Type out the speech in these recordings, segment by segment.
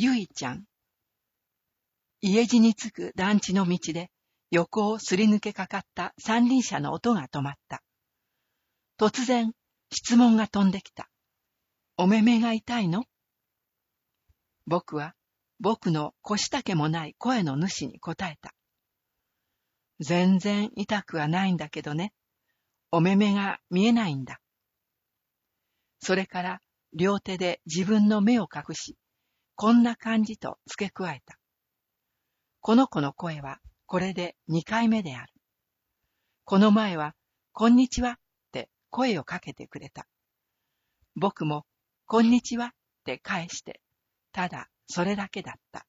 ゆいちゃん。家路に着く団地の道で横をすり抜けかかった三輪車の音が止まった。突然、質問が飛んできた。お目目が痛いの？僕は僕の腰丈もない声の主に答えた。全然痛くはないんだけどね。お目目が見えないんだ。それから両手で自分の目を隠し、こんな感じと付け加えた。この子の声はこれで二回目である。この前は、こんにちはって声をかけてくれた。僕も、こんにちはって返して、ただそれだけだった。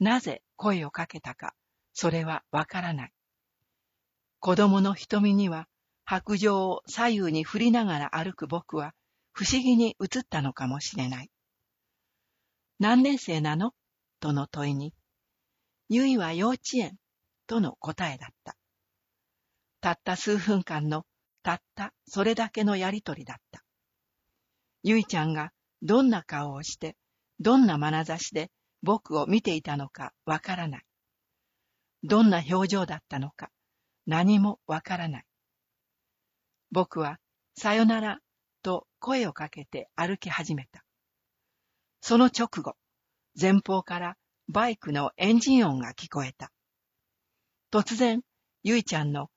なぜ声をかけたか、それはわからない。子供の瞳には白状を左右に振りながら歩く僕は不思議に映ったのかもしれない。何年生なの？との問いに、ゆいは幼稚園との答えだった。たった数分間のたったそれだけのやりとりだった。ゆいちゃんがどんな顔をして、どんな眼差しで僕を見ていたのかわからない。どんな表情だったのか何もわからない。僕はさよならと声をかけて歩き始めた。その直後、前方からバイクのエンジン音が聞こえた。突然、ゆいちゃんの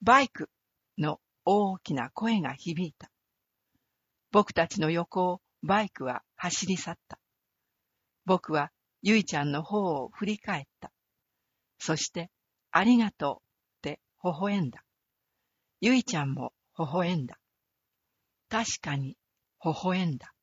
バイクの大きな声が響いた。僕たちの横をバイクは走り去った。僕はゆいちゃんの方を振り返った。そして、ありがとうって微笑んだ。ゆいちゃんも微笑んだ。確かに微笑んだ。